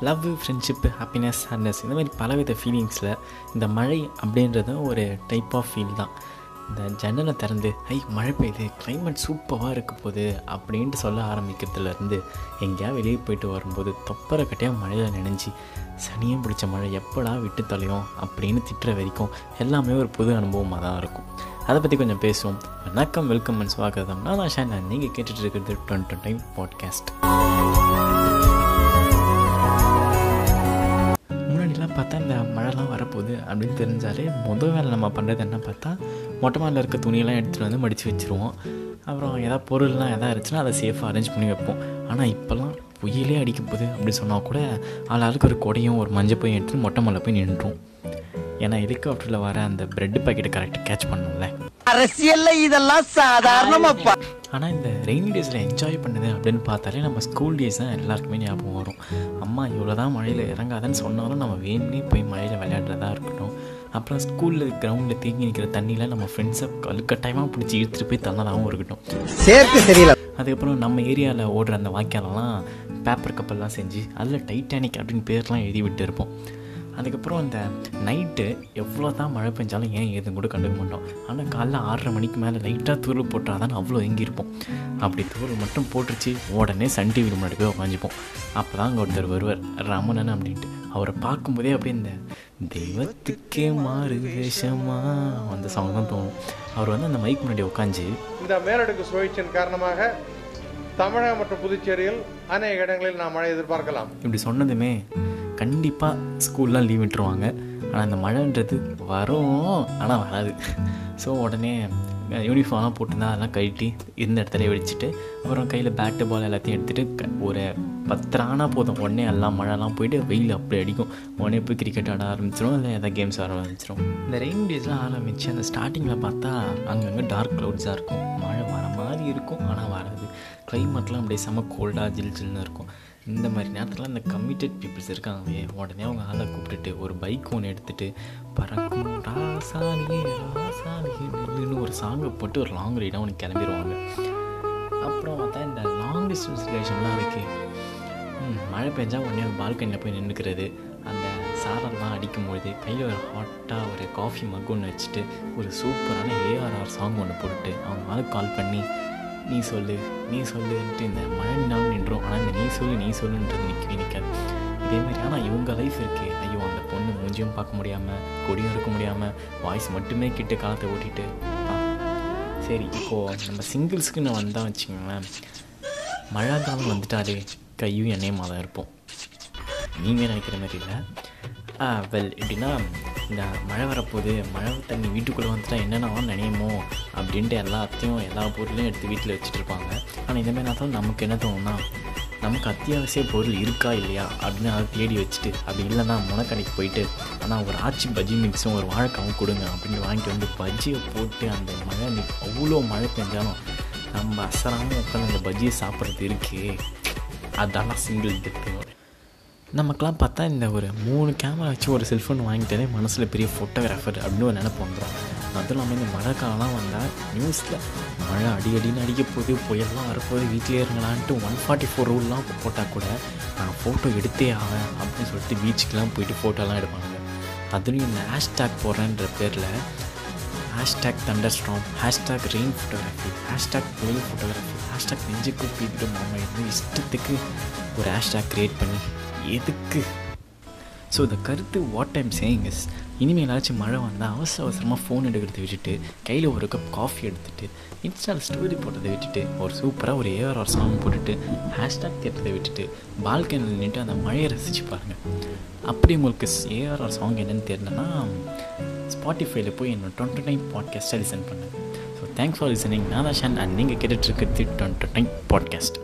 Love friendship happiness ஹேட்னஸ் இந்த மாதிரி பலவித ஃபீலிங்ஸில் இந்த மழை அப்படின்றது ஒரு டைப் ஆஃப் ஃபீல் தான். இந்த ஜன்னலை திறந்து ஐ மழை பெய்யுது கிளைமேட் சூப்பராக இருக்க போகுது அப்படின்ட்டு சொல்ல ஆரம்பிக்கிறதுலேருந்து எங்கேயா வெளியே போயிட்டு வரும்போது தொப்பரை கட்டியாக மழையில் நினைஞ்சி சனியும் பிடிச்ச மழை எப்படா விட்டு தொலையும்? அப்படின்னு திட்டுற வரைக்கும் எல்லாமே ஒரு புது அனுபவமாக தான் இருக்கும். அதை பற்றி கொஞ்சம் பேசுவோம். வணக்கம் வெல்கம் அண்ட் ஸ்வாகதம் நான் ஷேனா நீங்கள் கேட்டுட்டு இருக்கிறது டுவெண்ட்டி டைம் பாட்காஸ்ட் முன்னாடிலாம் பார்த்தா இந்த மழைலாம் வரப்போகுது அப்படின்னு தெரிஞ்சாலே முதல் வேலை நம்ம பண்ணுறது என்ன பார்த்தா மொட்டை மாடில் இருக்க துணியெல்லாம் எடுத்துகிட்டு வந்து மடித்து வச்சுருவோம். அப்புறம் எதாவது பொருள்லாம் எதாவது இருந்துச்சுன்னா அதை சேஃபாக அரேஞ்ச் பண்ணி வைப்போம். ஆனால் இப்போல்லாம் புயலே அடிக்க போகுது அப்படி சொன்னால் கூட ஆள் ஆளுக்கு ஒரு கொடையும் ஒரு மஞ்சள் போய் எடுத்து மொட்டை மலை போய் நின்றுடும் ஏன்னா ஹெலிகாப்டரில் வர அந்த பிரெட் பாக்கெட்டை கரெக்டாக கேட்ச் பண்ணணும்ல. அரசியல்ல இதெல்லாம் சாதாரணமாப்பா. ஆனால் இந்த ரெய்னி டேஸில் என்ஜாய் பண்ணுது அப்படின்னு பார்த்தாலே நம்ம ஸ்கூல் டேஸ் தான் எல்லாருக்குமே ஞாபகம் வரும். அம்மா இவ்வளோ தான் மழையில் இறங்காதன்னு சொன்னாலும் நம்ம வேணுமே போய் மழையில் விளையாடுறதா இருக்கட்டும். அப்புறம் ஸ்கூலில் கிரவுண்டில் தேங்கி நிற்கிற தண்ணியில் நம்ம ஃப்ரெண்ட்ஸை கழுக்கட்டாயமாக பிடிச்சி இழுத்துட்டு போய் தள்ளதாகவும் இருக்கட்டும். சேர்த்து சரியில்லை அதுக்கப்புறம் நம்ம ஏரியாவில் ஓடுற அந்த வாய்க்காலெல்லாம் பேப்பர் கப்பல்லாம் செஞ்சு அதில் டைட்டானிக் அப்படின்னு பேர்லாம் எழுதி விட்டு இருப்போம் அதுக்கப்புறம் அந்த நைட்டு எவ்வளோ தான் மழை பெஞ்சாலும் ஏன் ஏதுன்னு கூட கண்டுக்க மாட்டோம். ஆனால் காலைல ஆறரை மணிக்கு மேலே லைட்டாக தூரல் போட்டால் தான் அவ்வளோ எங்கிருப்போம் அப்படி தூரல் மட்டும் போட்டுருச்சு உடனே சன் டிவி முன்னாடி போய் உட்காந்துப்போம் அப்போ தான் அங்கே ஒருத்தர் வருவார் ரமணன் அப்படின்ட்டு. அவரை பார்க்கும்போதே அப்படியே இந்த தெய்வத்துக்கே மாறு வேஷமா? அந்த சாங் தான் தோணும். அவர் வந்து அந்த மைக் முன்னாடி உட்காந்து இந்த மேலடுக்கு சுழற்சியின் காரணமாக தமிழகம் மற்றும் புதுச்சேரியில் அநேக இடங்களில் நாம் மழை எதிர்பார்க்கலாம். இப்படி சொன்னதுமே கண்டிப்பாக ஸ்கூல்லாம் லீவ் விட்டுருவாங்க. ஆனால் இந்த மழைன்றது வரும் ஆனால் வராது. ஸோ உடனே யூனிஃபார்ம்லாம் போட்டிருந்தா அதெல்லாம் கழட்டி இருந்த இடத்துல வெடிச்சிட்டு அப்புறம் கையில் பேட்டு பால் எல்லாத்தையும் எடுத்துகிட்டு ஒரு பத்திரானா ஆனால் போதும். உடனே எல்லாம் மழைலாம் போயிட்டு வெயில் அப்படி அடிக்கும். உடனே போய் கிரிக்கெட் ஆட ஆரம்பிச்சிடும் இல்லை எதாவது கேம்ஸ் ஆட ஆரம்பிச்சிடும் இந்த ரெயின் டேஸ்லாம் ஆரம்பித்து அந்த ஸ்டார்டிங்கில் பார்த்தா அங்கங்கே டார்க் க்ளவுட்ஸாக இருக்கும். மழை வர மாதிரி இருக்கும் ஆனால் வராது. கிளைமேட்லாம் அப்படியே செம கோல்டாக ஜில் ஜில்னு இருக்கும். இந்த மாதிரி நேரத்தில் இந்த கமிட்டட் பீப்புள்ஸ் இருக்காங்க உடனே அவங்க ஆளை கூப்பிட்டுட்டு ஒரு பைக் ஒன்று எடுத்துகிட்டு பறக்கும் ராசானியே ராசானியே நில்லுன்னு ஒரு சாங்கை போட்டு ஒரு லாங் ரைடாக ஒன்று கிளம்பிடுவாங்க அப்புறம் பார்த்தா இந்த லாங் டிஸ்டன்ஸ் ரிலேஷன்லாம் இருக்குது மழை பெஞ்சால் உடனே ஒரு பால்கனியில் போய் நின்றுக்கிறது அந்த சாரெல்லாம் அடிக்கும்பொழுது கையில் ஒரு ஹாட்டாக ஒரு காஃபி மக் ஒன்று வச்சுட்டு ஒரு சூப்பரான ஏஆர்ஆர் சாங் ஒன்று போட்டுட்டு அவங்க ஆளுக்கு கால் பண்ணி நீ சொல்லு நீ சொல்லுன்ட்டு இந்த மழை நின்னாலும் நின்றோம். ஆனால் இந்த நீ சொல்லு நீ சொல்லுன்றது நிற்கவே நிற்காது இதேமாதிரி ஆனால் இவங்க லைஃப் இருக்குது ஐயோ அந்த பொண்ணு மூஞ்சியும் பார்க்க முடியாமல் கொடியும் இருக்க முடியாமல் வாய்ஸ் மட்டுமே கிட்ட காலத்தை ஓட்டிட்டு சரி இப்போது நம்ம சிங்கிள்ஸுக்கு நான் வந்தால் வச்சுக்கோங்களேன். மழை காலம் வந்துட்டாலே கையும் எண்ணெயுமா தான் இருப்போம். நீங்கள் நினைக்கிற மாதிரி இல்லை. வெல் எப்படின்னா இந்த மழை வரப்போகுது மழை தண்ணி வீட்டுக்குள்ளே வந்துட்டா என்னென்ன நினையுமோ அப்படின்ட்டு எல்லாத்தையும் எல்லா பொருளையும் எடுத்து வீட்டில் வச்சுட்டு இருப்பாங்க ஆனால் இந்தமாரி நேரத்தில் நமக்கு என்ன தோணும்னா நமக்கு அத்தியாவசிய பொருள் இருக்கா இல்லையா அப்படின்னு அதை தேடி வச்சுட்டு அப்படி இல்லைன்னா முனக்கடைக்கு போயிட்டு ஆனால் ஒரு ஆச்சி பஜ்ஜி மிக்ஸும் ஒரு வாழைக்காவும் கொடுங்க அப்படின்னு வாங்கிட்டு வந்து பஜ்ஜியை போட்டு அந்த மழை அவ்வளோ மழை பெஞ்சாலும் நம்ம அசராமல் உட்காந்து அந்த பஜ்ஜியை சாப்பிட்றது இருக்கே. அதான சிங்கிள் டெத்து நமக்கெலாம் பார்த்தா இந்த ஒரு மூணு கேமரா வச்சு ஒரு செல்ஃபோன் வாங்கிட்டாலே மனசில் பெரிய ஃபோட்டோகிராஃபர் அப்படின்னு ஒரு நினைப்பு வந்துடும் அதுவும் இல்லாமல் இந்த மழை காலம்லாம் வந்தால் நியூஸில் மழை அடி அடின்னு அடிக்க போகுது புயல்லாம் வரப்போகுது வீட்டிலே இருங்களான்ட்டு ஒன் ஃபார்ட்டி ஃபோர் ரூல்லாம் போட்டால் கூட நான் ஃபோட்டோ எடுத்தே ஆவேன் அப்படின்னு சொல்லிட்டு பீச்சுக்கெலாம் போயிட்டு ஃபோட்டோலாம் எடுப்பாங்க அதுலேயும் இந்த ஹேஷ்டேக் போடுறேன்ற பேரில் hashtag thunderstorm hashtag rain photography hashtag புயல் ஃபோட்டோகிராஃபி ஹேஷ்டேக் நெஞ்சுக்கு பீட்டு மாமா இருந்து இஷ்டத்துக்கு ஒரு ஹேஷ்டேக் க்ரியேட் பண்ணி எதுக்கு? ஸோ இந்த கருத்து வாட் டைம் சேயிங் இஸ் இனிமேலாச்சும் மழை வந்தால் அவசர அவசரமாக ஃபோன் எடுக்கிறத விட்டுட்டு கையில் ஒரு கப் காஃபி எடுத்துகிட்டு இன்ஸ்டாவில் ஸ்டோரி போட்டதை விட்டுட்டு ஒரு சூப்பராக ஒரு ஏஆர்ஆர் சாங் போட்டுட்டு ஹேஷ்டாக் கேட்டதை விட்டுட்டு பால்கனியில் நின்றுட்டு அந்த மழையை ரசித்து பாருங்கள் அப்படி உங்களுக்கு ஏஆர்ஆர் சாங் என்னென்னு தெரியலன்னா ஸ்பாட்டிஃபைல போய் என்னோட டுவெண்ட்டி நைன் பாட்காஸ்ட்டை லிசன் பண்ணுங்கள் ஸோ தேங்க்ஸ் ஃபார் லிசனிங் நான் தான் ஷான் அண்ட் நீங்கள் கேட்டுட்ருக்கிறது டுவெண்ட்டி நைன் பாட்காஸ்ட்